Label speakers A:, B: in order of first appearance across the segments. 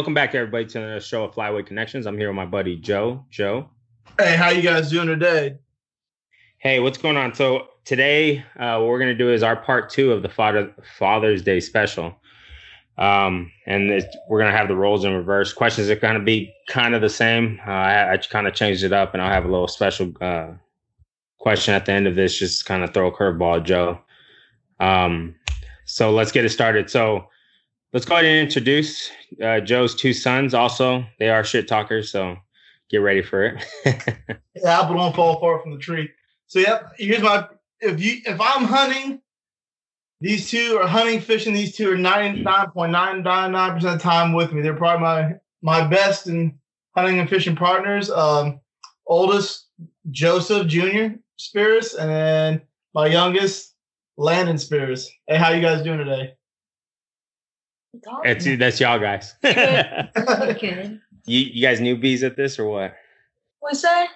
A: welcome back everybody to the show of Flyway Connections. I'm here with my buddy Joe. Joe.
B: Hey, how you guys doing today?
A: Hey, what's going on? So today, uh, what we're gonna do is our part two of the Father Father's Day special, um, and it, we're gonna have the roles in reverse. Questions are gonna be kind of the same. Uh, I, I kind of changed it up, and I'll have a little special uh, question at the end of this, just kind of throw a curveball, at Joe. Um, so let's get it started. So let's go ahead and introduce uh, Joe's two sons. Also, they are shit talkers, so get ready for it.
B: The apple don't fall far from the tree. So yep, here's my if you if I'm hunting, these two are hunting, fishing. These two are 99.999% of the time with me. They're probably my my best and hunting and fishing partners. Um, oldest Joseph Jr. Spears, and then my youngest Landon Spears. Hey, how you guys doing today?
A: It's, that's y'all guys. you,
C: Good.
A: you guys newbies at this or what?
C: What's that?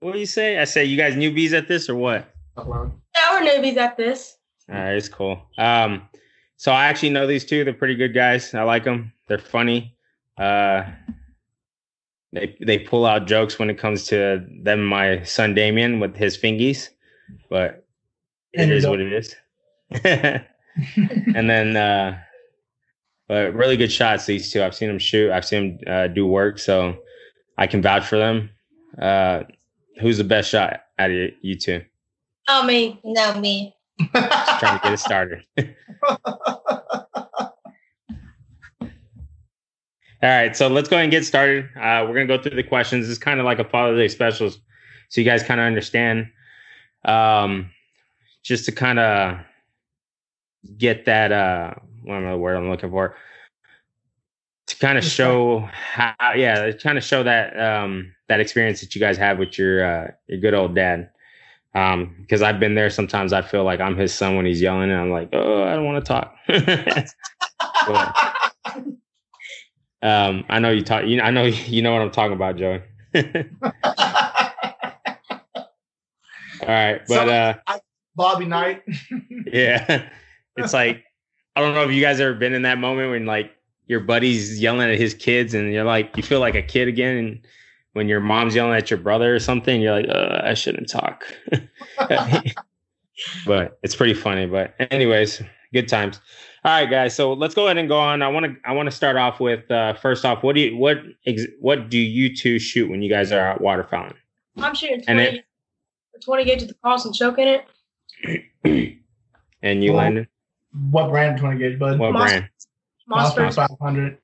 A: What do you say? I say you guys newbies at this or what?
C: Yeah, we're newbies at this.
A: All right, it's cool. Um, so I actually know these two. They're pretty good guys. I like them. They're funny. Uh, they they pull out jokes when it comes to them. My son Damien with his fingies, but it
B: And
A: is what it is. and then, uh, but really good shots. These two, I've seen them shoot. I've seen them uh, do work, so I can vouch for them. Uh, who's the best shot out of you two?
C: Oh, me.
D: No, me.
A: Just trying to get it started. All right, so let's go ahead and get started. Uh, we're gonna go through the questions. It's kind of like a Father's Day special, so you guys kind of understand. Um, just to kind of get that, uh, what am I the word I'm looking for? To kind of show how, yeah, to kind of show that um, that experience that you guys have with your uh, your good old dad. Um, because I've been there. Sometimes I feel like I'm his son when he's yelling, and I'm like, oh, I don't want to talk. But- um, I know you talk. You, I know you know what I'm talking about, Joey. All right, but
B: So-
A: uh,
B: Bobby Knight.
A: yeah, it's like I don't know if you guys ever been in that moment when like your buddy's yelling at his kids, and you're like you feel like a kid again, and when your mom's yelling at your brother or something, you're like, uh, I shouldn't talk. but it's pretty funny. But anyways, good times. All right, guys. So let's go ahead and go on. I want to I want to start off with uh, first off, what do you what ex- what do you two shoot when you guys are out waterfowling?
C: I'm shooting
A: And
C: 20, 20 gauge at the cross and choking it.
A: and you,
B: Well,
A: Landon,
B: what brand 20 gauge, bud?
A: what
C: Moss-
A: brand?
B: Mossberg
C: Mossberg.
B: 500.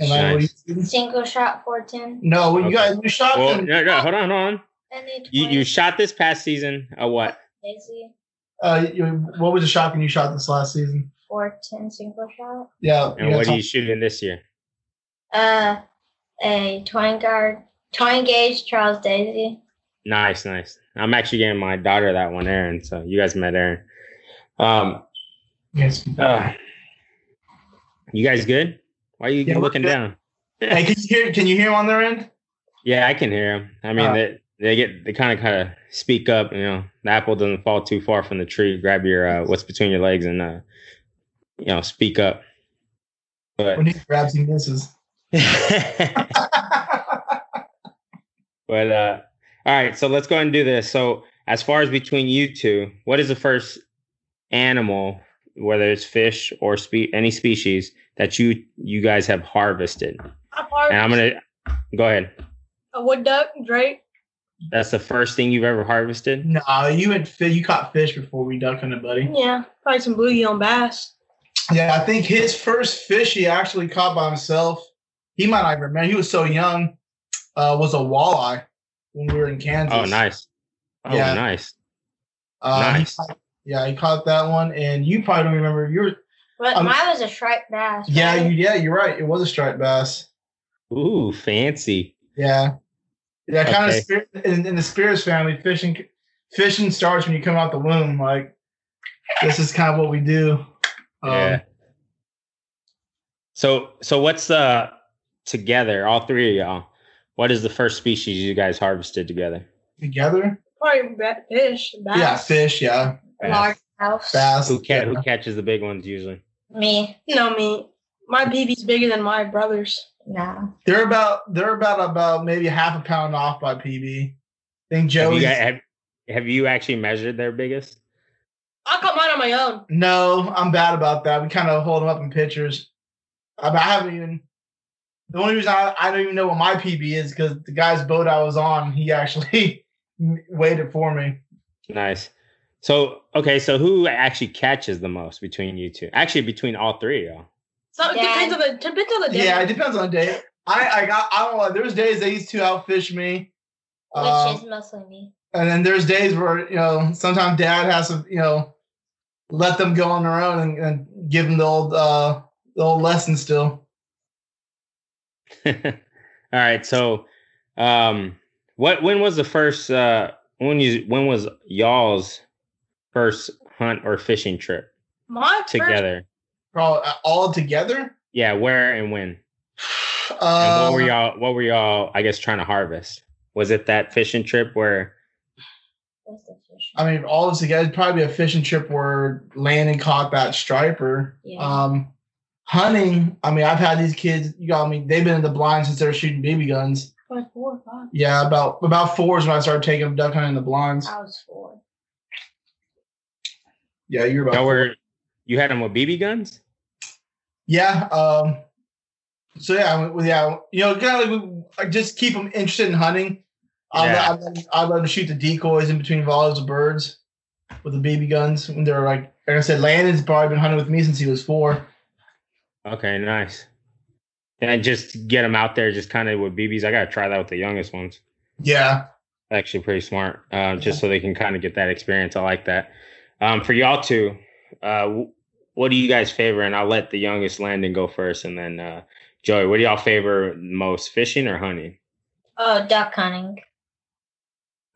B: And
A: Nice.
B: you shooting?
D: Single shot 410.
B: No, well, you
A: Okay.
B: guys you shot
A: Well,
B: them.
A: no, no, hold on, hold on.
D: And then
A: You you shot this past season a what?
D: Daisy.
B: Uh, you, what was the shotgun you shot this last season?
D: 410 single shot.
B: Yeah.
A: And what
B: guys
A: are you shooting this year?
D: Uh, a 20 guard, 20 gauge Charles Daly.
A: Nice, nice. I'm actually getting my daughter that one, Aaron. So you guys met Aaron. Um,
B: Yes.
A: uh, you guys good? Why are you
B: Yeah,
A: looking down?
B: Hey, can you hear? Can you hear him on their end?
A: Yeah, I can hear them. I mean,
B: Uh.
A: they they get they kind of kind of speak up. You know, the apple doesn't fall too far from the tree. Grab your uh, what's between your legs and uh, you know, speak up. But
B: When he grabs, he misses.
A: but uh, all right. So let's go ahead and do this. So as far as between you two, what is the first animal, whether it's fish or spe- any species that you you guys have harvested?
C: I part
A: And I'm gonna go ahead.
C: a wood duck, Drake.
A: That's the first thing you've ever harvested.
B: no, you had fi- you caught fish before we duck hunted, buddy.
C: Yeah, probably some bluegill and bass.
B: Yeah, I think his first fish he actually caught by himself. He might not remember. He was so young. Uh, was a walleye when we were in Kansas.
A: Oh, nice. Oh,
B: Yeah.
A: nice.
B: Uh,
A: Nice.
B: caught- yeah, he caught that one, and you probably don't remember. You were
D: But
B: Um,
D: mine was a striped bass.
B: yeah, you, yeah, you're right. It was a striped bass.
A: Ooh, fancy.
B: Yeah, yeah, kind
A: Okay.
B: of spirit in, in the Spears family. Fishing, fishing starts when you come out the womb. Like this is kind of what we do. Um,
A: Yeah. So, so what's the together? All three of y'all. What is the first species you guys harvested together?
B: Together.
C: Probably ba- fish, bass.
B: Yeah, fish. Yeah,
D: Large house.
B: bass.
A: Who, ca- who catches the big ones usually?
D: Me.
C: No, me. My PB's bigger than my brother's.
D: No.
B: They're about they're about about maybe half a pound off by PB. I think
A: Have
B: Joey's
A: you, have, have you actually measured their biggest?
C: I caught mine on my own.
B: No, I'm bad about that. We kind of hold them up in pictures. I, I haven't even. The only reason I, I don't even know what my PB is because the guy's boat I was on, he actually weighed it for me.
A: Nice. So okay, so who actually catches the most between you two? Actually, between all three of y'all.
C: So it
D: Dad.
C: depends on the depends on the day.
B: Yeah, it depends on the day. I I got I don't know. There's days they used to outfish me,
D: Which
B: um,
D: is mostly me.
B: and then there's days where you know sometimes Dad has to you know let them go on their own and, and give them the old uh the old lesson still.
A: all right. So, um, what when was the first uh when you when was y'all's first hunt or fishing trip
C: my first,
A: together?
B: All, all together.
A: Yeah, where and when? And
B: Uh,
A: what were y'all? What were y'all? I guess trying to harvest. Was it that fishing trip where?
D: What's the fish?
B: I mean, all this together, it'd probably be a fishing trip where Landon caught that striper.
D: Yeah.
B: Um, hunting, I mean, I've had these kids, you got I mean, they've been in the blind since they were shooting baby guns.
C: like four or five.
B: Yeah, about about four is when I started taking them duck hunting in the blinds.
D: I was four.
B: Yeah, you're about
A: were you had them with BB guns?
B: Yeah. Um, so yeah, yeah, you know, kind of like I just keep them interested in hunting. I
A: Yeah.
B: I, I let them shoot the decoys in between volleys of birds with the BB guns when they're like, like I said, Landon's probably been hunting with me since he was four.
A: Okay, nice. And just get them out there, just kind of with BBs. I gotta try that with the youngest ones.
B: Yeah.
A: Actually, pretty smart. Uh, just so they can kind of get that experience. I like that. Um, for y'all two, uh, what do you guys favor? And I'll let the youngest Landon go first, and then uh, Joey. What do y'all favor most, fishing or hunting?
D: Oh, duck hunting.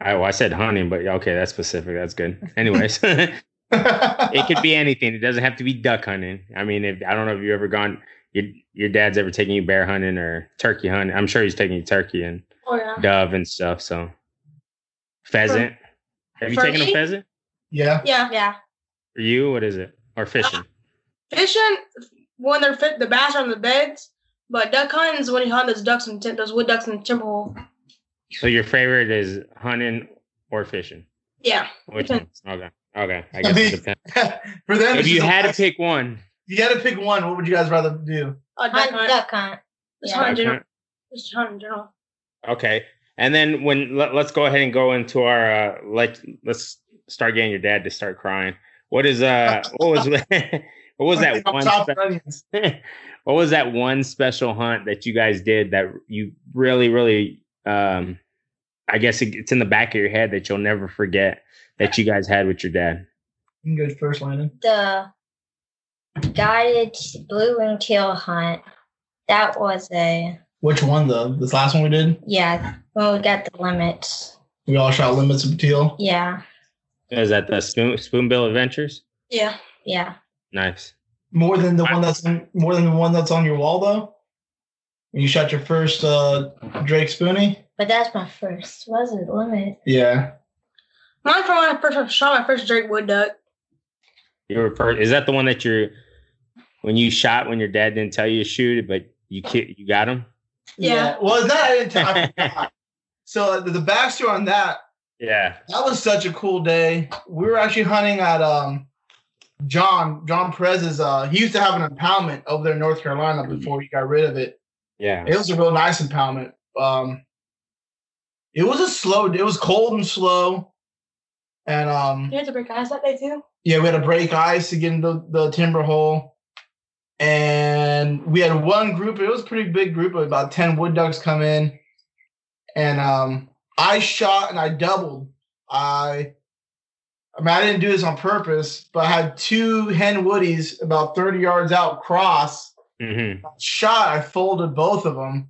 A: I, well, I said hunting, but okay, that's specific. That's good. Anyways, it could be anything. It doesn't have to be duck hunting. I mean, if I don't know if you ever gone, your your dad's ever taken you bear hunting or turkey hunting. I'm sure he's taking you turkey and
C: Oh yeah.
A: dove and stuff. So pheasant. Have you
C: for
A: taken a pheasant?
B: Yeah.
C: Yeah.
D: Yeah.
A: For you, what is it? Or fishing?
C: Fishing when they're fit the bass are on the beds, but duck hunting is when you hunt those ducks and tim- those wood ducks in the timber hole.
A: So your favorite is hunting or fishing?
C: Yeah.
A: Which one? Okay. Okay. I
B: I
A: guess
B: mean,
A: it depends.
B: For them,
A: If you
B: just a-
A: had to pick one,
B: if you had to pick one, what would you guys rather do?
C: Uh, duck
D: Hunt,
C: hunt.
D: duck hunt.
C: Just
D: Yeah.
C: hunt in general. Just hunt in general.
A: Okay. And then when let, us go ahead and go into our uh let let's start getting your dad to start crying. What is uh what was what was that one spe- what was that one special hunt that you guys did that you really really um I guess it, it's in the back of your head that you'll never forget that you guys had with your dad.
B: You can go first, Landon.
D: The guided blue wing teal hunt. That was a
B: Which one though? This last one we did,
D: yeah. When we got the limits.
B: we all shot limits of teal.
D: Yeah.
A: Is that the Spoon Spoonbill Adventures?
C: Yeah.
D: Yeah.
A: Nice.
B: More than the one that's on, more than the one that's on your wall though. You shot your first uh, Drake Spoonie.
D: But that's my first. Was it limit?
B: Yeah.
C: Mine for when I first shot my first Drake wood duck.
A: You were first, is that the one that you're when you shot when your dad didn't tell you to shoot it, but you ki- you got him?
C: Yeah.
B: Well, it's not. I didn't tell. I so uh, the, the backstory on that
A: Yeah.
B: That was such a cool day. We were actually hunting at um John John Perez's uh he used to have an impoundment over there in North Carolina before he got rid of it.
A: Yeah.
B: It was a real nice impoundment. Um it was a slow it was cold and slow. And um
C: You had to break ice that day too.
B: yeah, we had to break ice to get into the timber hole. And we had one group, it was a pretty big group of about 10 wood ducks come in. And um I shot and I doubled. I I mean I didn't do this on purpose, but I had two hen woodies about 30 yards out cross.
A: Mm-hmm.
B: Shot, I folded both of them.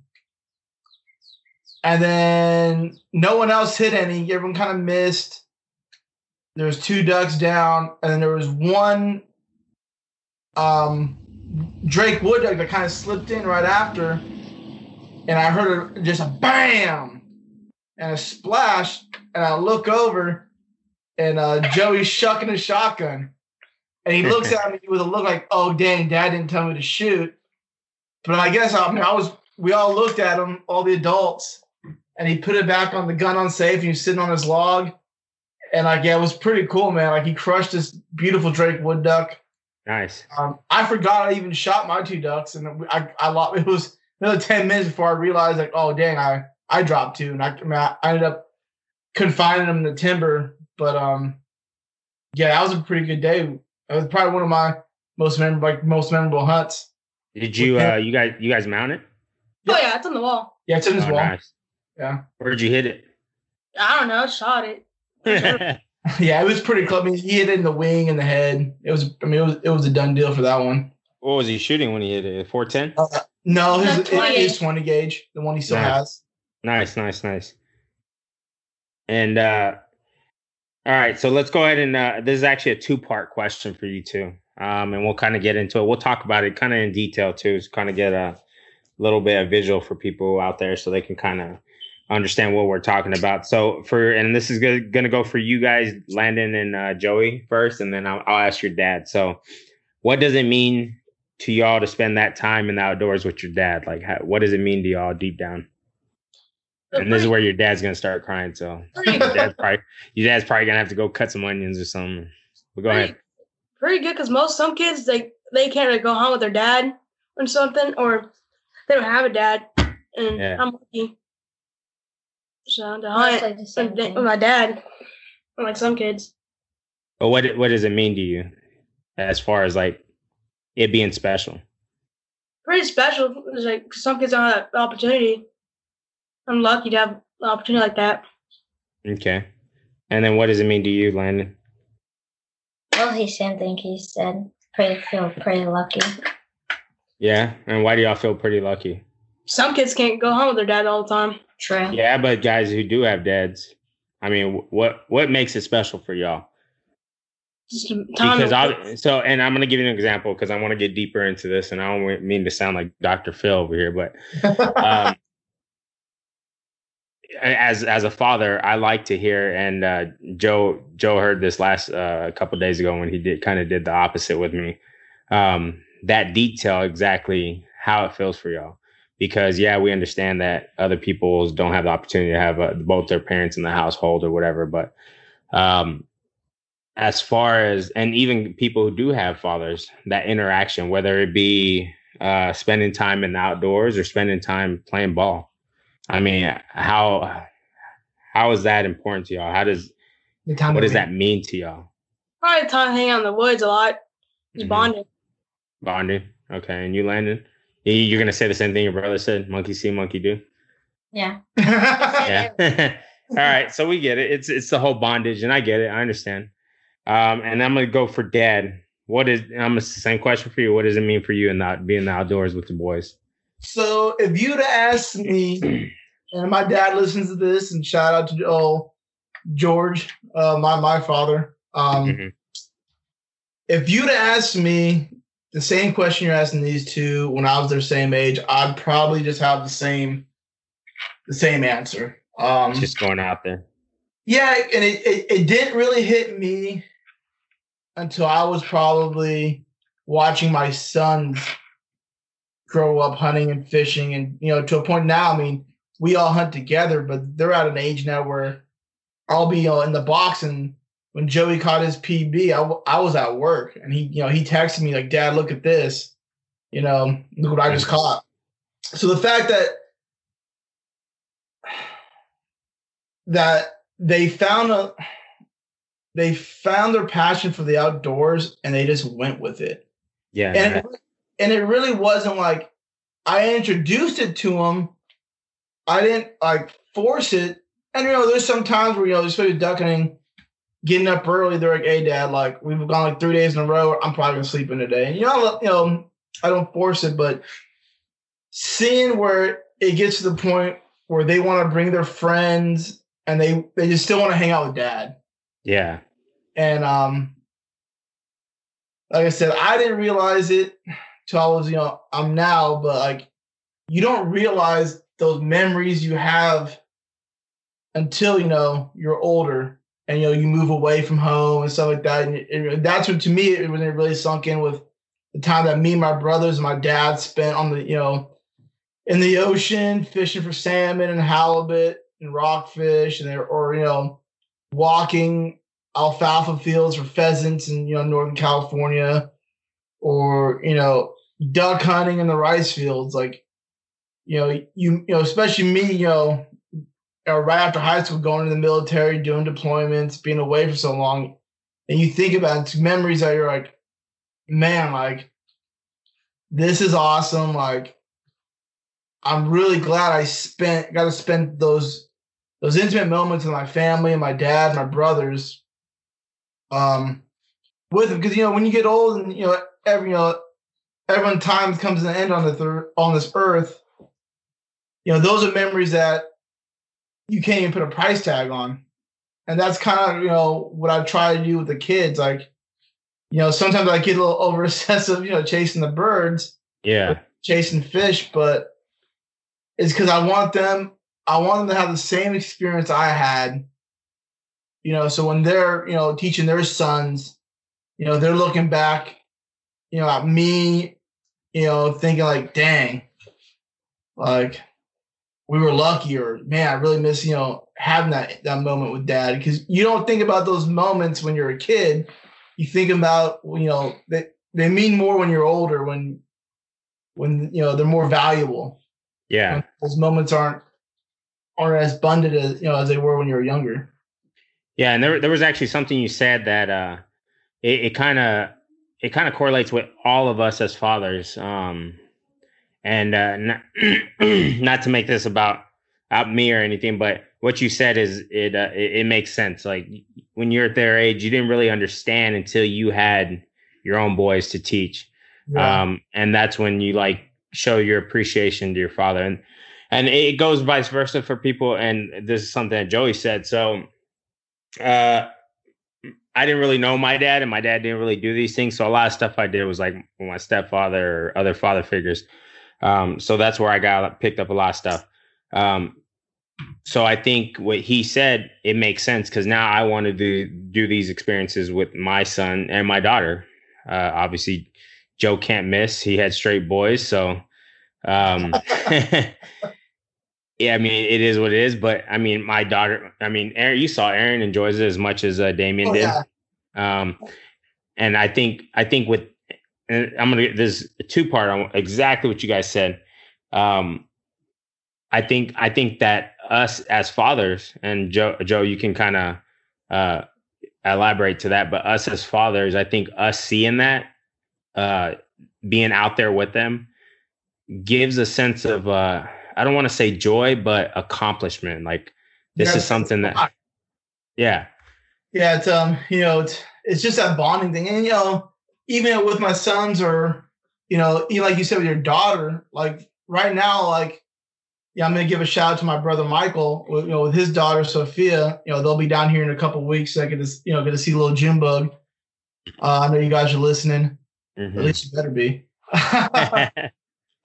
B: And then no one else hit any. Everyone kind of missed. There was two ducks down, and then there was one um, Drake wood duck that kind of slipped in right after, and I heard just a bam and a splash, and I look over, and uh, Joey's shucking a shotgun, and he looks at me with a look like, "Oh dang, Dad didn't tell me to shoot." But I guess I, mean, I was. We all looked at him, all the adults, and he put it back on the gun on safe. And he was sitting on his log, and like yeah, it was pretty cool, man. Like he crushed this beautiful Drake wood duck.
A: Nice.
B: Um, I forgot I even shot my two ducks, and I I lost. It was another ten minutes before I realized like, oh dang, I I dropped two, and I, I, mean, I ended up confining them to timber. But um, yeah, that was a pretty good day. It was probably one of my most memorable, like most memorable hunts.
A: Did you uh you guys you guys mount it?
C: Oh yeah, it's on the wall.
B: Yeah, it's in his
A: Oh,
B: wall.
A: nice.
B: Yeah,
A: Where'd you hit it?
C: I don't know. Shot it.
B: yeah, it was pretty close. I mean, he hit it in the wing and the head. It was, I mean, it was it was a done deal for that one.
A: what was he shooting when he hit it? Four ten?
B: Uh, no, his,
D: Not 20
B: it is
D: gauge.
B: twenty gauge, the one he still
A: Nice.
B: has.
A: Nice, nice, nice. And uh all right, so let's go ahead and uh this is actually a two-part question for you two. Um and we'll kind of get into it. We'll talk about it kind of in detail too, to kind of get a little bit of visual for people out there so they can kind of understand what we're talking about. So for and this is going to go for you guys, Landon and uh, Joey first, and then I'll, I'll ask your dad. So what does it mean to y'all to spend that time in the outdoors with your dad? Like, how, what does it mean to y'all deep down? And this is where your dad's gonna start crying. So your dad's probably your dad's probably gonna have to go cut some onions or something. But go
C: pretty,
A: ahead.
C: pretty good because most some kids they they can't really go home with their dad or something, or they don't have a dad, and
A: Yeah.
C: I'm lucky. So to hunt
D: Mostly the same
C: with my dad, unlike some kids.
A: But what what does it mean to you, as far as like it being special?
C: Pretty special. It's like 'cause some kids don't have that opportunity. I'm lucky to have an opportunity like that.
A: Okay. And then what does it mean to you, Landon?
D: Well, the same thing he said. Pretty feel pretty lucky.
A: Yeah. And why do y'all feel pretty lucky?
C: Some kids can't go home with their dad all the time.
D: True.
A: Yeah, but guys who do have dads, I mean, what what makes it special for y'all?
C: Just.
A: Because I so, and I'm gonna give you an example because I want to get deeper into this, and I don't mean to sound like Dr. Phil over here, but um, as as a father, I like to hear, and uh, Joe Joe heard this last uh, couple days ago when he did kind of did the opposite with me. Um, that detail exactly how it feels for y'all, because yeah, we understand that other people don't have the opportunity to have uh, both their parents in the household or whatever, but um, as far as and even people who do have fathers, that interaction, whether it be uh, spending time in the outdoors or spending time playing ball. I mean, how how is that important to y'all? How does
B: The time
A: what does
B: be-
A: that mean to y'all?
C: Probably time to hang out in the woods a lot. Just
A: Mhm.
C: bonding.
A: Bonding, okay. And you, Landon, You- you're gonna say the same thing your brother said. Monkey see, monkey do.
D: Yeah.
A: Yeah. All right, so we get it. It's it's the whole bondage, and I get it. I understand. Um, and I'm gonna go for dad. What is? I'm gonna same question for you. What does it mean for you and not being outdoors with the boys?
B: So if you'd have asked me, and my dad listens to this, and shout out to oh, George, uh, my my father. Um,
A: Mhm.
B: If you'd asked me the same question you're asking these two when I was their same age, I'd probably just have the same the same answer. Um,
A: Just going out there.
B: yeah, and it, it, it didn't really hit me until I was probably watching my sons grow up hunting and fishing, and you know, to a point now. I mean, we all hunt together, but they're at an age now where I'll be uh, in the box, and when Joey caught his PB, I, w- I was at work, and he, you know, he texted me like, "Dad, look at this," you know, look what I just caught. So the fact that that they found a they found their passion for the outdoors and they just went with it
A: Yeah.
B: and it, and it really wasn't like i introduced it to them i didn't like force it. And you know there's some times where you know especially ducking getting up early they're like hey dad like we've gone like three days in a row. I'm probably gonna sleep in today. And you know you know i don't force it but seeing where it gets to the point where they want to bring their friends and they they just still want to hang out with dad.
A: Yeah.
B: and um like i said i didn't realize it till i was you know i'm now but like you don't realize those memories you have until you know you're older and you know you move away from home and stuff like that. And it, it- that's what to me it when it really sunk in with the time that me and my brothers and my dad spent on the you know in the ocean fishing for salmon and halibut and rockfish and there or you know walking alfalfa fields for pheasants in you know Northern California or you know duck hunting in the rice fields. Like you know you you know especially me you know right after high school going to the military doing deployments being away for so long and you think about it, memories that you're like man like this is awesome like i'm really glad i spent got to spend those those intimate moments with my family and my dad my brothers um with them because you know when you get old and you know every you know everyone time comes to an end on the third on this earth you know those are memories that you can't even put a price tag on. And that's kind of you know what i try to do with the kids. Like you know sometimes i get a little over obsessive you know chasing the birds
A: yeah.
B: chasing fish but it's because i want them i want them to have the same experience i had. You know so when they're you know teaching their sons you know they're looking back you know, at me, you know, thinking like, dang, like we were lucky or man, I really miss, you know, having that that moment with dad. Because you don't think about those moments when you're a kid. You think about, you know, they they mean more when you're older, when when you know they're more valuable.
A: Yeah.
B: When those moments aren't aren't as abundant as you know as they were when you were younger.
A: Yeah, and there there was actually something you said that uh it, it kind of it kind of correlates with all of us as fathers. Um, and uh, not, not to make this about about me or anything, but what you said is it, uh, it, it makes sense. Like when you're at their age, you didn't really understand until you had your own boys to teach, yeah. um, and that's when you like show your appreciation to your father, and and it goes vice versa for people. And this is something that Joey said. So, uh, I didn't really know my dad, and my dad didn't really do these things. So a lot of stuff I did was like my stepfather or other father figures. Um, so that's where I got picked up a lot of stuff. Um, so I think what he said it makes sense because now I wanted to do these experiences with my son and my daughter. Uh, obviously, Joe can't miss; he had straight boys, so. Um, yeah, I mean, it is what it is. But I mean, my daughter, I mean, Aaron, you saw Aaron enjoys it as much as uh, Damien oh, did. Yeah. Um, and I think, I think with, I'm gonna get this two part on exactly what you guys said. Um, I think, I think that us as fathers, and Joe, Joe, you can kind of uh, elaborate to that, but us as fathers, I think us seeing that, uh, being out there with them, gives a sense of. Uh, I don't want to say joy, but accomplishment. Like this yeah, is something that, yeah,
B: yeah. It's um, you know, it's it's just that bonding thing, and you know, even with my sons or you know, even like you said with your daughter, like right now, like yeah, I'm gonna give a shout out to my brother Michael. With, you know, with his daughter Sophia, you know, they'll be down here in a couple weeks. So I get to you know get to see little Jim Bug. Uh, I know you guys are listening. Mm-hmm. At least you better be.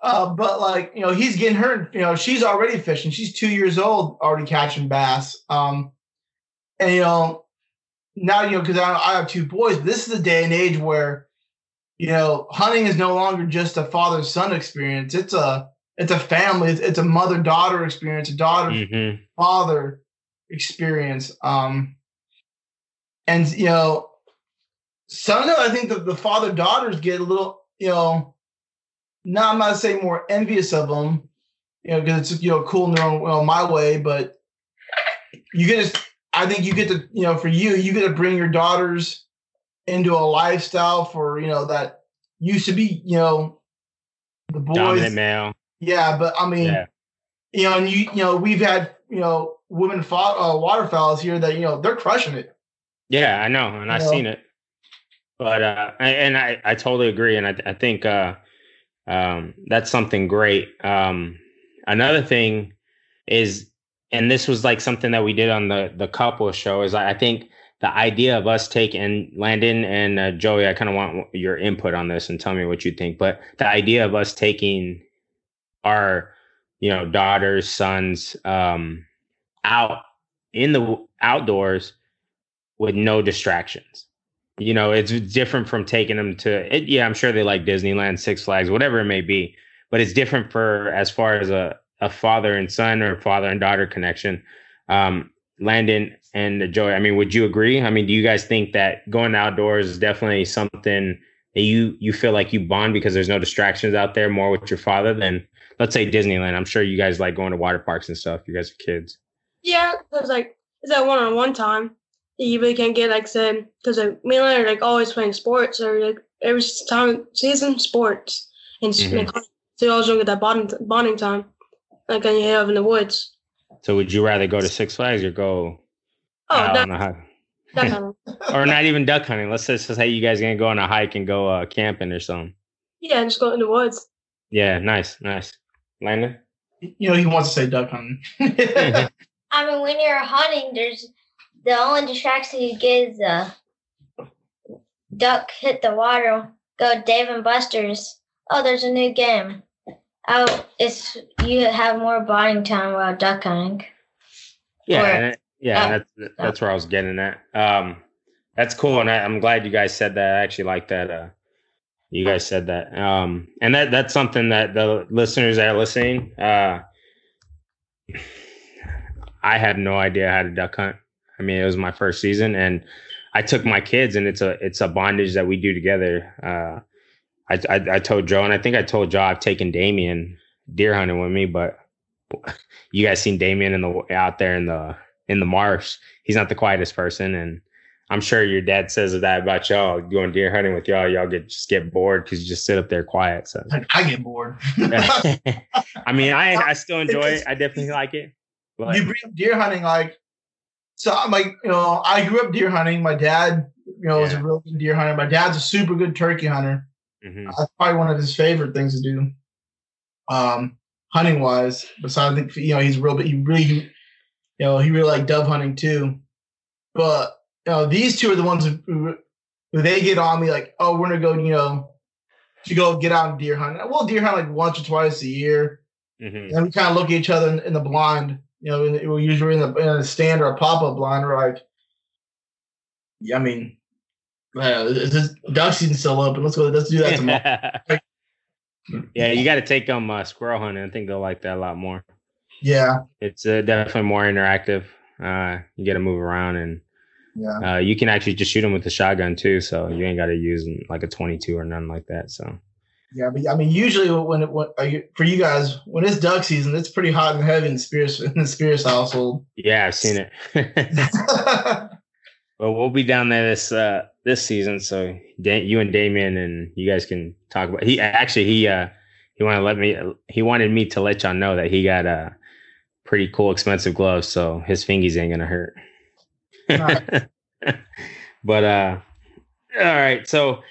B: Uh, but like you know, he's getting hurt. You know, she's already fishing. She's two years old, already catching bass. Um, and you know, now you know because I, I have two boys. This is the day and age where you know hunting is no longer just a father son experience. It's a it's a family. It's, it's a mother daughter experience. A daughter mm-hmm. father experience. Um, and you know, sometimes I think that the father daughters get a little you know now I'm not saying more envious of them, you know, because it's you know cool in their own well, my way, but you get to, I think you get to, you know, for you, you get to bring your daughters into a lifestyle for, you know, that used to be, you know, the boys.
A: Dominant male.
B: Yeah, but I mean, yeah. you know, and you, you know, we've had, you know, women fought, uh, waterfowls here that, you know, they're crushing it.
A: Yeah, I know. And you I've know? seen it. But, uh, and I, I totally agree. And I, I think, uh, um, that's something great. Um, another thing is, and this was like something that we did on the the couple show is I think the idea of us taking Landon and uh, Joey, I kind of want your input on this and tell me what you think. But the idea of us taking our, you know, daughters, sons, um, out in the outdoors with no distractions. you know, it's different from taking them to it. Yeah, I'm sure they like Disneyland, Six Flags, whatever it may be, but it's different for as far as a, a father and son or father and daughter connection. Um, Landon and the joy. I mean, would you agree? I mean, do you guys think that going outdoors is definitely something that you you feel like you bond because there's no distractions out there more with your father than let's say Disneyland? I'm sure you guys like going to water parks and stuff. You guys are kids.
C: Yeah, because like it's that one on one time that you really can't get, like said, because like me and Leonard are like always playing sports or like every time season sports and
A: Mhm.
C: like, so you always don't get that bonding bonding time like when you head out in the woods.
A: So would you rather go to Six Flags or go
C: Oh,
A: I
C: that,
A: don't know how,
C: that kind
A: or not even duck hunting? Let's just say you guys gonna go on a hike and go uh, camping or something.
C: yeah, and just go in the woods.
A: Yeah, nice, nice. Landon.
B: You know, he wants to say duck hunting.
D: I mean, when you're hunting, there's the only distraction you get is uh, duck hit the water, go Dave and Buster's. Oh, there's a new game. Oh, it's you have more bonding time while duck hunting.
A: Yeah,
D: Or-
A: and it- yeah,
D: Oh.
A: that's that's where I was getting at. Um, that's cool, and I, I'm glad you guys said that. I actually like that. Uh, you guys said that, um, and that that's something that the listeners that are listening. Uh, I had no idea how to duck hunt. I mean, it was my first season, and I took my kids, and it's a it's a bondage that we do together. Uh, I, I I told Joe, and I think I told Joe I've taken Damien deer hunting with me, but you guys seen Damien in the out there in the in the marsh. He's not the quietest person, and I'm sure your dad says that about y'all going deer hunting with y'all. Y'all get just get bored because you just sit up there quiet. So
B: I get bored.
A: I mean, I I still enjoy it. I definitely like it. But
B: you bring up deer hunting, like, so I'm like, you know, I grew up deer hunting. My dad, you know, was a real good deer hunter. My dad's a super good turkey hunter.
A: Mhm.
B: That's probably one of his favorite things to do, um, hunting wise. Besides, I think you know he's real, but he really, you know, he really like dove hunting too. But you know, these two are the ones who, they get on me like, oh, we're gonna go, you know, to go get out and deer hunt. We'll deer hunt like once or twice a year.
A: Mhm.
B: And we kind of look at each other in, in the blind. You know, the, we're usually in, the, in a stand or a pop up blind. We're like, yeah, I mean, uh, is this duck season still open? Let's go. Let's do that tomorrow.
A: yeah, you got to take them uh, squirrel hunting. I think they'll like that a lot more.
B: Yeah,
A: It's uh, definitely more interactive. Uh, you get to move around, and
B: yeah.
A: uh, you can actually just shoot them with the shotgun too. So you ain't got to use like a 22 or nothing like that. So
B: Yeah, but I mean, usually when it when, you- for you guys when it's duck season, it's pretty hot and heavy in the Spears in the Spears household.
A: yeah, I've seen it. Well, we'll be down there this uh this season, so da- you and Damien and you guys can talk about. He actually he uh he wanted to let me he wanted me to let y'all know that he got uh pretty cool expensive gloves, so his fingies ain't gonna hurt. but uh, all right, so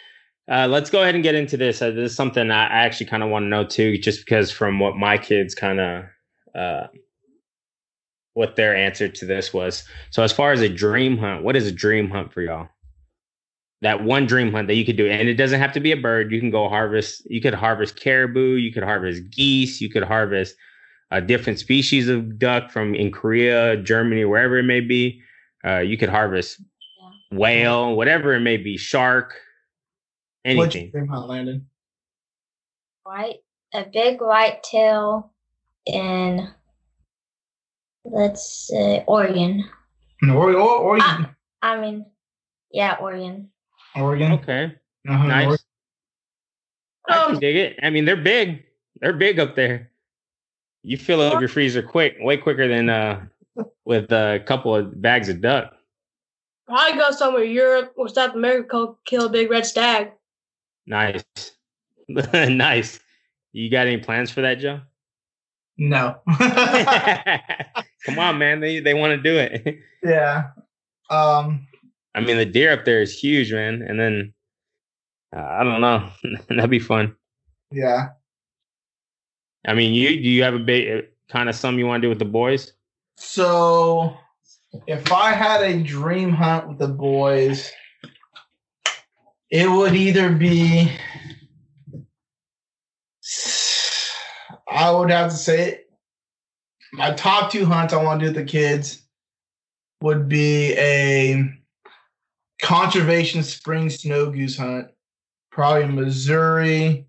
A: uh, let's go ahead and get into this. Uh, this is something I, I actually kind of want to know too, just because from what my kids kind of uh what their answer to this was. So as far as a dream hunt, what is a dream hunt for y'all? That one dream hunt that you could do, and it doesn't have to be a bird. You can go harvest. You could harvest caribou. You could harvest geese. You could harvest a different species of duck from in Korea, Germany, wherever it may be. Uh, you could harvest whale, whatever it may be, shark,
B: What's your
A: anything.
B: dream hunt, Landon?
D: White, a big white tail in, let's say, Oregon.
B: Or, or, or
D: Ah. I mean, yeah, Oregon.
B: Oregon.
A: Okay,
B: Uh-huh,
A: nice.
B: Oregon.
A: I can dig it. I mean, they're big. They're big up there. You fill up your freezer quick, way quicker than uh with a couple of bags of duck.
C: I go somewhere Europe or South America, kill a big red stag.
A: Nice, nice. You got any plans for that, Joe?
B: No.
A: Come on, man. They they want to do it.
B: yeah. Um.
A: I mean, the deer up there is huge, man. And then uh, I don't know. That'd be fun.
B: Yeah.
A: I mean, you do you have a big kind of something you want to do with the boys?
B: So, if I had a dream hunt with the boys, it would either be. I would have to say it. my top two hunts I want to do with the kids would be a conservation spring snow goose hunt, probably in Missouri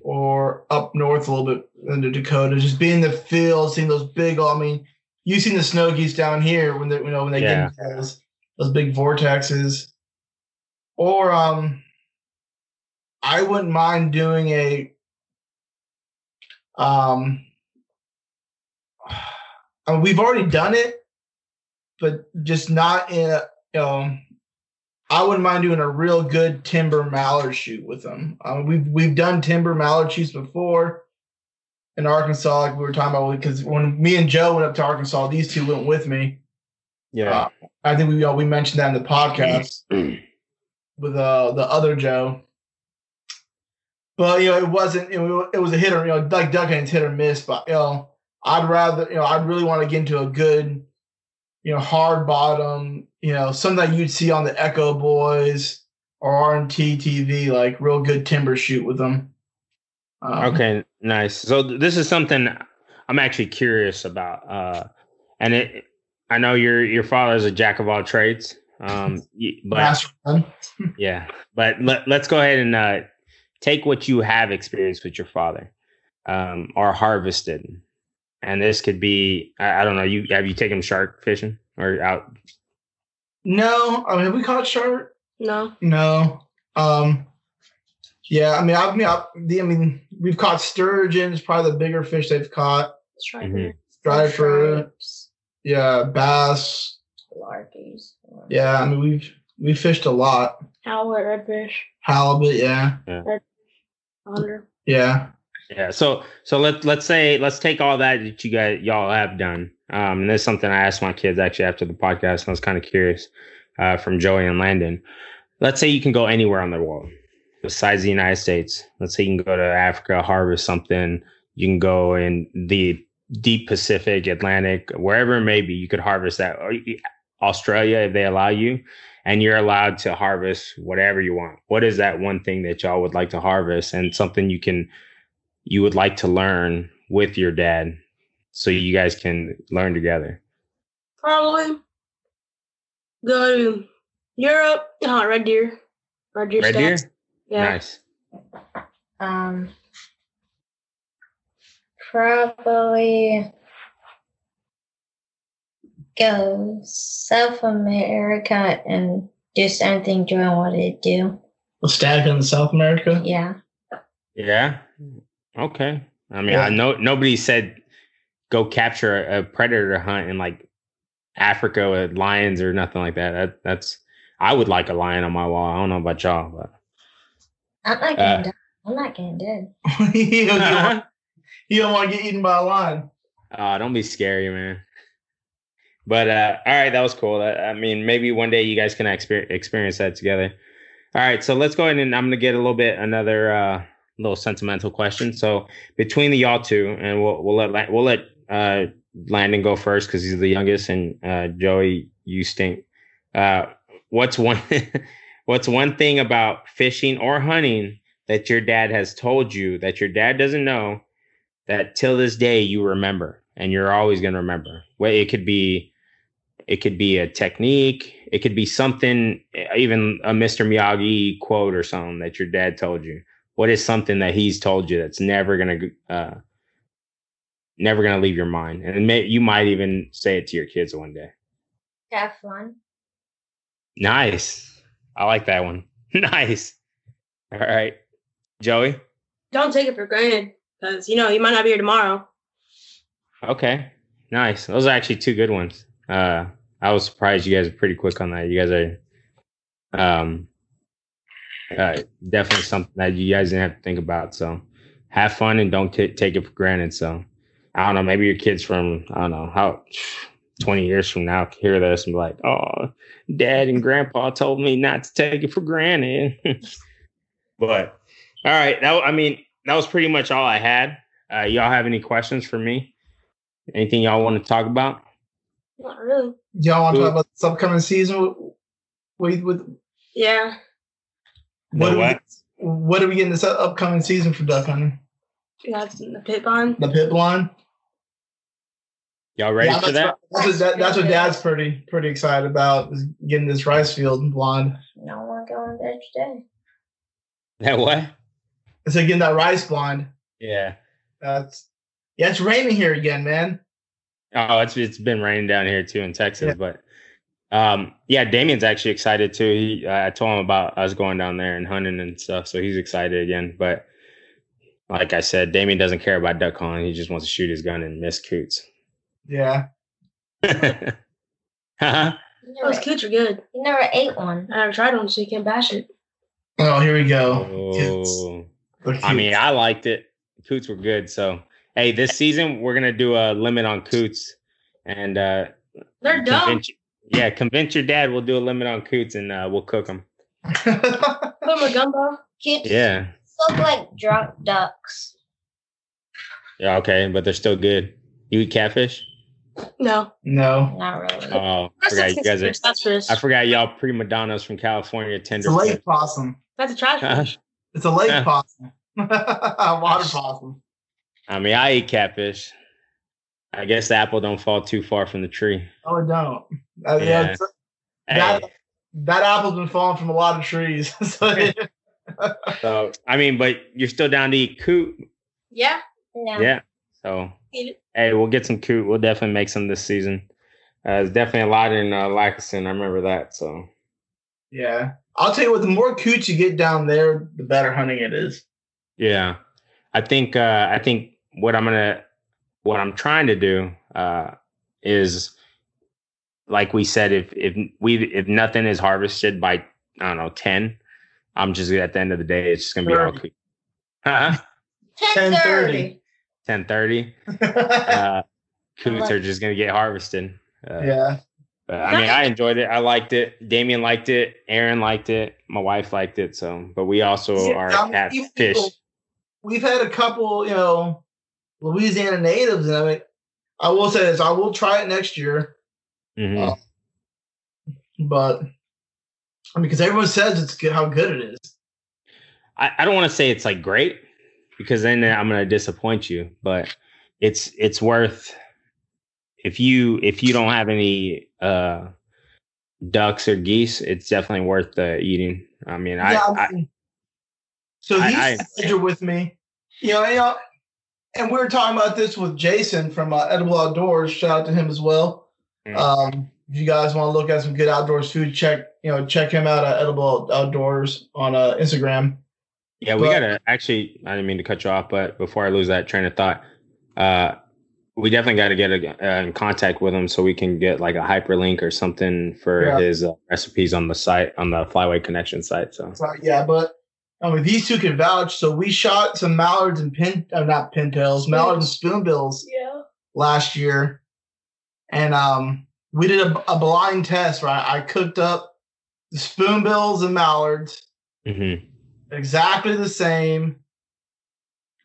B: or up north a little bit into Dakota. Just being in the field, seeing those big. I mean, you've seen the snow geese down here when they you know when they
A: Yeah.
B: get those, those big vortexes. Or um, I wouldn't mind doing a um. I mean, we've already done it, but just not in a you know. I wouldn't mind doing a real good timber mallard shoot with them. Um, we've we've done timber mallard shoots before in Arkansas, like we were talking about, because when me and Joe went up to Arkansas, these two went with me.
A: Yeah.
B: Uh, I think we uh, we mentioned that in the podcast with uh, the other Joe. But you know, it wasn't. It, it was a hit or you know, like duck hunting's hit or miss. But you know, I'd rather you know, I'd really want to get into a good, you know, hard bottom. You know, something that you'd see on the Echo Boys or RMT TV, like real good timber shoot with them. Um,
A: Okay, nice. So th- this is something I'm actually curious about, uh, and it. I know your your father's a jack of all trades, um, but yeah, but let, let's go ahead and uh, take what you have experienced with your father, um, or harvested, and this could be I, I don't know. You have you taken shark fishing or out?
B: No, I mean, have we caught shark?
C: No.
B: No. Um. Yeah, I mean, I mean, I, the, I mean, we've caught sturgeons, probably the bigger fish they've caught.
C: Striper.
A: Mhm.
B: Striper, yeah, bass.
D: larkies.
B: Yeah, I mean, we've we fished a lot.
C: Halibut, redfish,
B: Halibut, yeah,
C: under.
B: yeah.
A: Yeah. So so let let's say let's take all that that you guys y'all have done. Um, and that's something I asked my kids actually after the podcast, and I was kind of curious uh, from Joey and Landon. Let's say you can go anywhere on the world besides the United States. Let's say you can go to Africa, harvest something. You can go in the deep Pacific, Atlantic, wherever it may be. You could harvest that. Australia, if they allow you, and you're allowed to harvest whatever you want. What is that one thing that y'all would like to harvest, and something you can you would like to learn with your dad so you guys can learn together?
C: Probably go to Europe. Oh, red deer. Red deer.
A: Red deer?
C: Yeah.
A: Nice.
D: Um, probably go South America and do something doing what it do.
B: The stag in South America.
D: Yeah.
A: Yeah. Okay. I mean,
B: Yeah.
A: I know nobody said go capture a, a predator hunt in like Africa with lions or nothing like that. That that's I would like a lion on my wall. I don't know about y'all, but
D: I'm not
A: Uh,
D: getting dead. I'm not getting dead.
B: you, don't, want- you don't want to get eaten by a lion.
A: Oh, don't be scary, man. But uh, all right, that was cool. I, I mean, maybe one day you guys can exper- experience that together. All right, so let's go ahead and I'm gonna get a little bit another uh, little sentimental question. So between the y'all two, and we'll we'll let we'll let uh, Landon go first because he's the youngest, and uh, Joey, you stink. Uh, what's one what's one thing about fishing or hunting that your dad has told you that your dad doesn't know that till this day you remember and you're always going to remember well it could be it could be a technique it could be something even a mr miyagi quote or something that your dad told you what is something that he's told you that's never going to uh never going to leave your mind and may, you might even say it to your kids one day
D: Have fun.
A: nice i like that one nice all right joey
C: Don't take it for granted because you know you might not be here tomorrow.
A: Okay. Nice. Those are actually two good ones. Uh I was surprised you guys are pretty quick on that. You guys are um uh, definitely something that you guys didn't have to think about. So have fun and don't t- take it for granted. So I don't know, maybe your kids from I don't know how 20 years from now hear this and be like, oh, dad and grandpa told me not to take it for granted. but all right, that I mean, that was pretty much all I had. Uh, y'all have any questions for me? Anything y'all want to talk about?
C: Not really.
B: Y'all want to talk about this upcoming season? With, with
C: Yeah.
B: What?
A: The
B: do
A: what?
B: We, what are we getting this upcoming season for duck hunting?
C: That's in the pit bond.
B: The pit blind.
A: Y'all ready
B: Yeah,
A: for that?
B: That's what, that's what Dad's pretty pretty excited about is getting this rice field blonde.
D: No one going there today.
A: That what?
B: So getting that rice blonde.
A: Yeah.
B: That's yeah, it's raining here again, man.
A: Oh, it's it's been raining down here too in Texas, but um, yeah, Damien's actually excited too. He, I told him about us going down there and hunting and stuff, so he's excited again. But like I said, Damien doesn't care about duck hunting; he just wants to shoot his gun and miss coots.
B: Yeah.
A: Huh?
C: Those
D: never,
C: coots are good.
D: you never ate one.
C: I never tried one, so you can't bash it.
B: Oh, here we go.
A: oh, I mean, I liked it. Coots were good. So, hey, this season we're gonna do a limit on coots, and uh,
C: They're dumb.
A: convince, yeah, convince your dad. We'll do a limit on coots, and uh, we'll cook them.
C: Put them in a gumbo.
D: Cutes
A: Yeah,
D: look like drunk ducks.
A: yeah, okay, but they're still good. You eat catfish?
C: No.
B: no.
D: Not really.
A: Oh, I forgot you guys are.
C: That's for this.
A: I forgot y'all prima donnas from California. tender.
B: It's
A: Tender.
B: a lake possum.
C: That's a trash
A: Huh?
B: It's a lake
A: Yeah.
B: possum. Water possum.
A: I mean, I eat catfish. I guess the apple don't fall too far from the tree.
B: Oh, it don't. Uh, yeah.
A: Yeah. Hey,
B: that, that apple's been falling from a lot of trees. so,
A: so I mean, but you're still down to eat coot.
C: Yeah.
D: No.
A: Yeah. So hey, we'll get some coot. We'll definitely make some this season. Uh, there's definitely a lot in uh, Lacassine. I remember that. So
B: yeah. I'll tell you what, the more coot you get down there, the better hunting it is.
A: yeah, I think uh, I think what I'm gonna what I'm trying to do uh, is like we said, if if we if nothing is harvested by I don't know ten, I'm just at the end of the day, it's just gonna be all
B: Thirty.
A: coot. Huh?
B: 10:30.
A: Ten thirty. Uh, coots are just gonna get harvested. Uh,
B: yeah.
A: But, I mean, I enjoyed it. I liked it. Damien liked it. Aaron liked it. My wife liked it. So, but we also
B: Yeah,
A: are
B: I mean,
A: at fish.
B: people- We've had a couple, you know, Louisiana natives, and I mean, I will say this: I will try it next year,
A: Mhm.
B: uh, but I mean, because everyone says it's good, how good it is.
A: I, I don't want to say it's like great because then I'm going to disappoint you. But it's it's worth if you if you don't have any uh ducks or geese, it's definitely worth the eating. I mean, I,
B: yeah,
A: I
B: I so
A: I-
B: he's
A: I-
B: pleasure with me, you know, you know, and we were talking about this with Jason from uh, Edible Outdoors. Shout out to him as well.
A: Mm.
B: Um, if you guys want to look at some good outdoors food, check you know check him out at Edible Outdoors on uh, Instagram.
A: Yeah, we
B: But-
A: gotta actually. I didn't mean to cut you off, but before I lose that train of thought, uh, we definitely got to get a, uh, in contact with him so we can get like a hyperlink or something for
B: Yeah.
A: his uh, recipes on the site on the Flyway Connection site. So
B: So, yeah, but I mean, these two can vouch. So we shot some mallards and pin, uh, not pintails, mallards and spoonbills
C: Yeah.
B: last year, and um, we did a, a blind test. Right, I cooked up the spoonbills and mallards
A: Mhm.
B: exactly the same.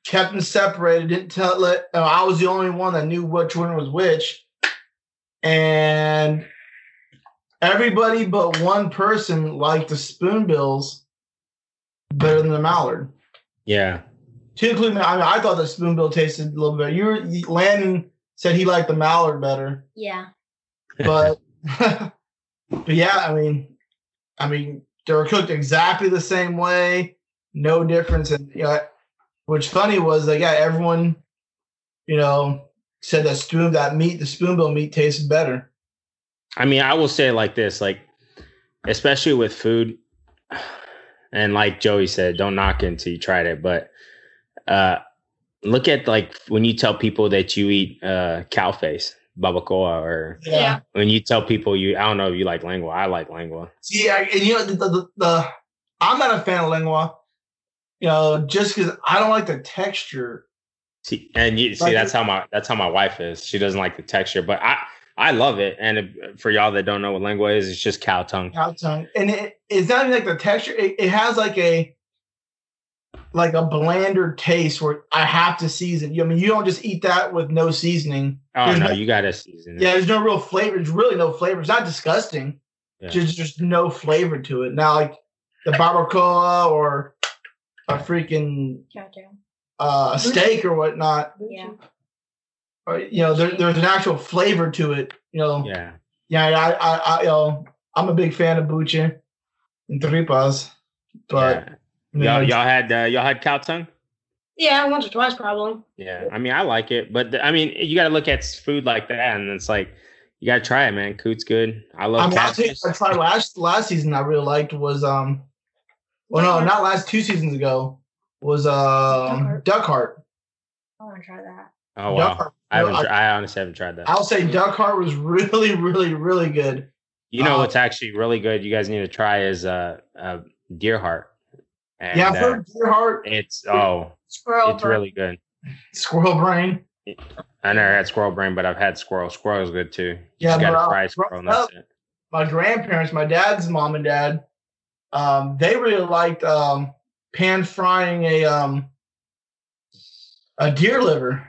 B: Kept them separated. Didn't tell let. Uh, I was the only one that knew which one was which, and everybody but one person liked the spoonbills better than the mallard.
A: yeah,
B: To include me, I mean, I thought the spoonbill tasted a little better. You were you- Landon said he liked the mallard better,
D: Yeah.
B: but but yeah, I mean, I mean, they were cooked exactly the same way, no difference. And you know, what's funny was like, yeah, everyone, you know, said that spoon that meat, the spoonbill meat tasted better.
A: I mean, I will say it like this, like especially with food, and like Joey said, don't knock it until you tried it. But uh, look at like when you tell people that you eat uh, cow face, barbacoa, or
C: Yeah.
A: when you tell people you, I don't know if you like lengua. I like lengua.
B: See, I, and you know, the, the, the I'm not a fan of lengua, you know, just because I don't like the texture.
A: See, and you see,
B: Like
A: that's
B: it-
A: how my that's how my wife is. She doesn't like the texture, but I I love it. And if, for y'all that don't know what lengua is, it's just cow tongue.
B: cow tongue, and it, it's not even like the texture. It, it has like a like a blander taste where I have to season. I mean, you don't just eat that with no seasoning.
A: Oh
B: There's
A: no,
B: no-
A: you gotta season it.
B: Yeah, there's no real flavor. There's really no flavor. It's not disgusting.
A: Yeah.
B: Just just no flavor to it. Now, like the barbacoa or a freaking
D: Chow chow.
B: uh, steak or whatnot.
D: Yeah.
B: Or, you know, there, there's an actual flavor to it. You know,
A: Yeah.
B: yeah, I, I, I, you know, I'm a big fan of buche and tripas, but
A: yeah.
B: you know,
A: Y'all, y'all had uh, y'all had cow tongue.
C: Yeah, once or twice probably.
A: Yeah, I mean, I like it, but the, I mean, you got to look at food like that, and it's like you got to try it, man. Coot's good. I
B: I
A: love
B: mean, I'll tell. I tried last last season. I really liked was um, well, no, not last two seasons ago was um
C: Heart.
B: duck heart.
D: I want to try that.
A: Oh
B: Duck
A: wow,
B: heart.
A: I haven't.
B: I-
A: I honestly haven't tried that.
B: I'll say duck heart was really, really, really good.
A: You know
B: uh,
A: what's actually really good? You guys need to try is uh, uh deer heart. And,
B: yeah, I've
A: uh,
B: heard deer heart,
A: it's oh,
D: Squirrel.
A: it's
D: brain.
A: really good.
B: squirrel brain.
A: I never had squirrel brain, but I've had squirrel. Squirrel is good too. You
B: Yeah,
A: just gotta
B: but, uh,
A: fry squirrel, and that's it.
B: My grandparents, my dad's mom and dad, um, they really liked um pan frying a um a deer liver.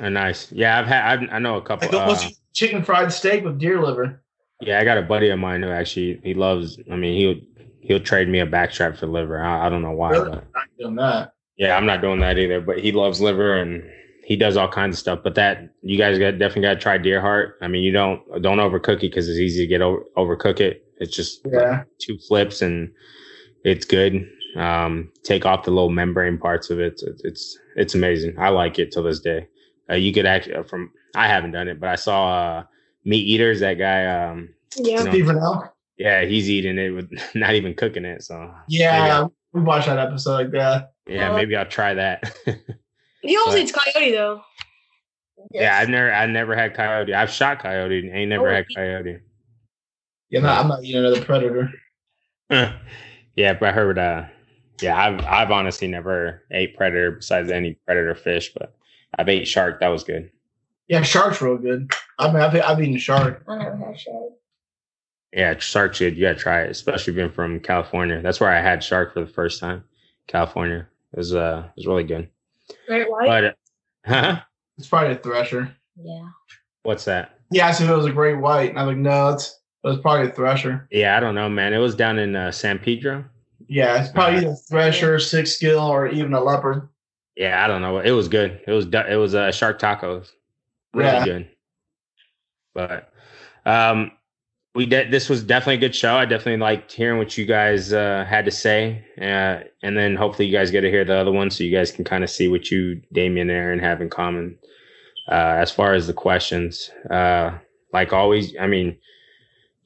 A: Oh, nice. Yeah, I've had. I've, I know a couple.
B: Like
A: uh,
B: chicken fried steak with deer liver.
A: yeah, I got a buddy of mine who actually he loves. I mean, he'll he'll trade me a backstrap for liver. I, I don't know why,
B: Really?
A: but
B: Not doing that.
A: yeah, I'm not doing that either. But he loves liver and he does all kinds of stuff. But that you guys got definitely got to try deer heart. I mean, you don't don't overcook it because it's easy to get over overcook it. It's just like two flips and it's good. Um, take off the little membrane parts of it. It's it's, it's amazing. I like it till this day. Uh, you could actually uh, from I haven't done it, but I saw uh, Meat Eaters. That guy, um,
C: Yeah.
A: No.
B: Steve Rinella.
A: yeah, he's eating it with not even cooking it. So
B: Yeah, we watched that episode like that.
A: yeah,
C: Uh,
A: maybe I'll try that.
C: He also
A: But-
C: eats coyote though.
A: yeah, I've never I never had coyote. I've shot coyote. and Ain't never
C: Oh,
A: had coyote.
B: Yeah, no, I'm not eating another predator.
A: yeah, but I heard. Uh, yeah, I've I've honestly never ate predator besides any predator fish, but I've ate shark. That was good.
B: Yeah, shark's real good. I mean, I've, I've eaten shark.
D: I never had shark.
A: Yeah, shark shit. You gotta try it, especially being from California. That's where I had shark for the first time. California. It was uh, it was really good.
C: Great white.
A: But uh, huh?
B: It's probably a thresher.
D: Yeah.
A: What's that?
B: He asked if it was a great white, and I'm like, no, it's it was probably a thresher.
A: Yeah, I don't know, man. It was down in uh, San Pedro.
B: Yeah, it's probably either a thresher, sixgill, or even a leopard.
A: Yeah, I don't know. It was good. It was it was uh, shark tacos. Really
B: Yeah.
A: good. But um we did this was definitely a good show. I definitely liked hearing what you guys uh, had to say. Uh, and then hopefully you guys get to hear the other one so you guys can kind of see what you, Damien and Aaron, have in common. Uh, as far as the questions, uh, like always, I mean,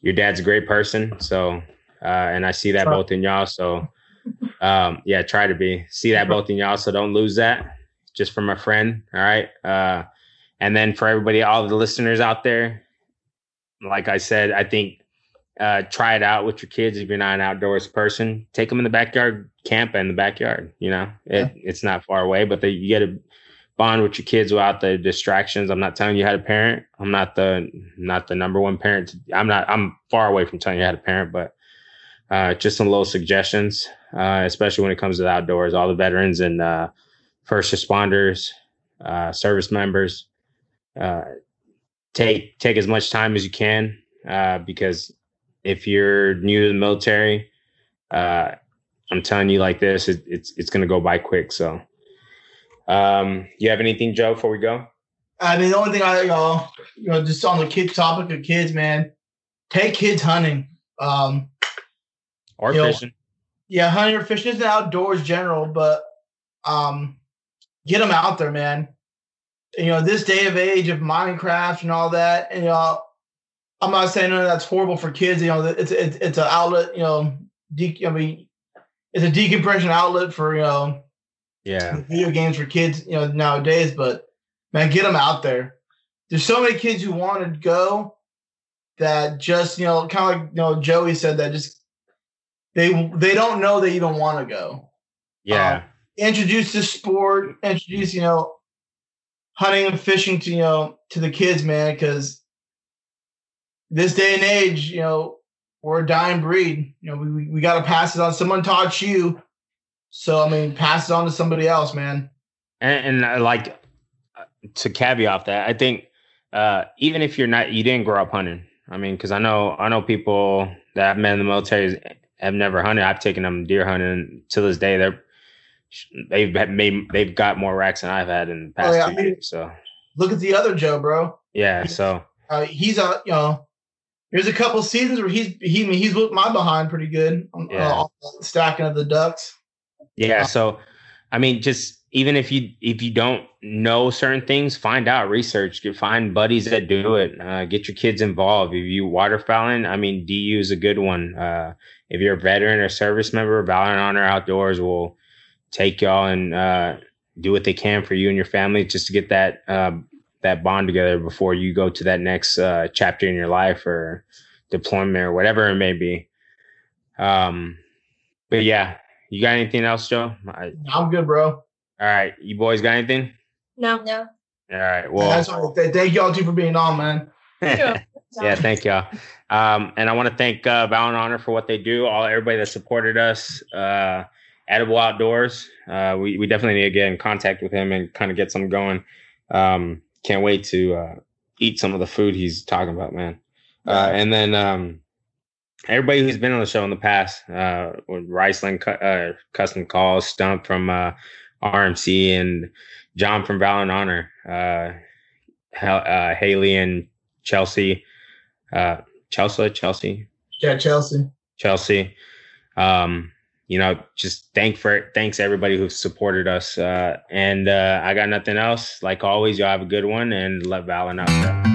A: your dad's a great person. So, uh, and I see that both in y'all. So, um, yeah, try to be. See that both in y'all. So don't lose that just from a friend. All right. Uh, and then for everybody, all the listeners out there, like I said, I think uh, try it out with your kids if you're not an outdoors person. Take them in the backyard, camp in the backyard. You know, it, it's not far away, but they, you get to bond with your kids without the distractions. I'm not telling you how to parent. I'm not the not the number one parent. I'm not. I'm far away from telling you how to parent, but uh, just some little suggestions, uh, especially when it comes to the outdoors. All the veterans and uh, first responders, uh, service members. Uh, take take as much time as you can uh, because if you're new to the military, I'm telling you like this, it, it's it's gonna go by quick. So, um, you have anything, Joe, before we go?
B: I mean, the only thing I, know, you know, just on the kid topic of kids, man, take kids hunting. Um,
A: Or
B: You know,
A: fishing?
B: yeah, hunting or fishing is outdoors general, but um, get them out there, man. You know, this day of age of Minecraft and all that, and you know, I'm not saying of that's horrible for kids. You know, it's it's it's an outlet. You know, de- I mean, it's a decompression outlet for you know
A: Yeah,
B: video games for kids, you know, nowadays. But man, get them out there. There's so many kids who want to go that just, you know, kind of like you know Joey said that just they they don't know they even want to go.
A: yeah,
B: Introduce the sport, introduce you know hunting and fishing to you know to the kids, man, because this day and age, you know, we're a dying breed. You know, we we, got to pass it on. Someone taught you, so I mean, pass it on to somebody else, man.
A: and, and uh, like uh, to caveat that, I think uh, even if you're not, you didn't grow up hunting. I mean, because I know I know people that I've met in the military have never hunted. I've taken them deer hunting. To this day, they're they've made they've got more racks than I've had in the past
B: Oh, yeah,
A: two years. So
B: look at the other Joe, bro.
A: Yeah. So
B: Uh, he's a you know, there's a couple seasons where he's he he's whipped my behind pretty good. on
A: Yeah.
B: uh, stacking of the ducks.
A: yeah. So I mean, just even if you if you don't know certain things, find out, research, get find buddies that do it. Uh, get your kids involved. If you waterfowling, I mean, DU is a good one. Uh, if you're a veteran or service member, Valor and Honor Outdoors will take y'all and uh, do what they can for you and your family just to get that uh, that bond together before you go to that next uh, chapter in your life or deployment or whatever it may be. Um, but yeah, you got anything else, Joe? I,
B: I'm good, bro.
A: all right, you boys got anything?
C: No.
D: No.
A: All right,
B: Well,
A: well,
B: That's all. Th- Thank y'all too for being on, man.
A: Yeah, thank y'all. Um, and I want to thank uh, Valor and Honor for what they do. All everybody that supported us. Uh, Edible Outdoors. Uh, we we definitely need to get in contact with him and kind of get some going. Um, can't wait to uh, eat some of the food he's talking about, man. Uh, and then um, everybody who's been on the show in the past, uh, with Riceland uh, Custom Calls, Stump from uh, RMC, and John from Valor and Honor, uh, uh, Haley and Chelsea, uh, Chelsea, Chelsea,
B: Yeah, Chelsea.
A: Chelsea. Um, you know, just thank for thanks everybody who supported us. Uh, and uh, I got nothing else. Like always, y'all have a good one and let Valen out.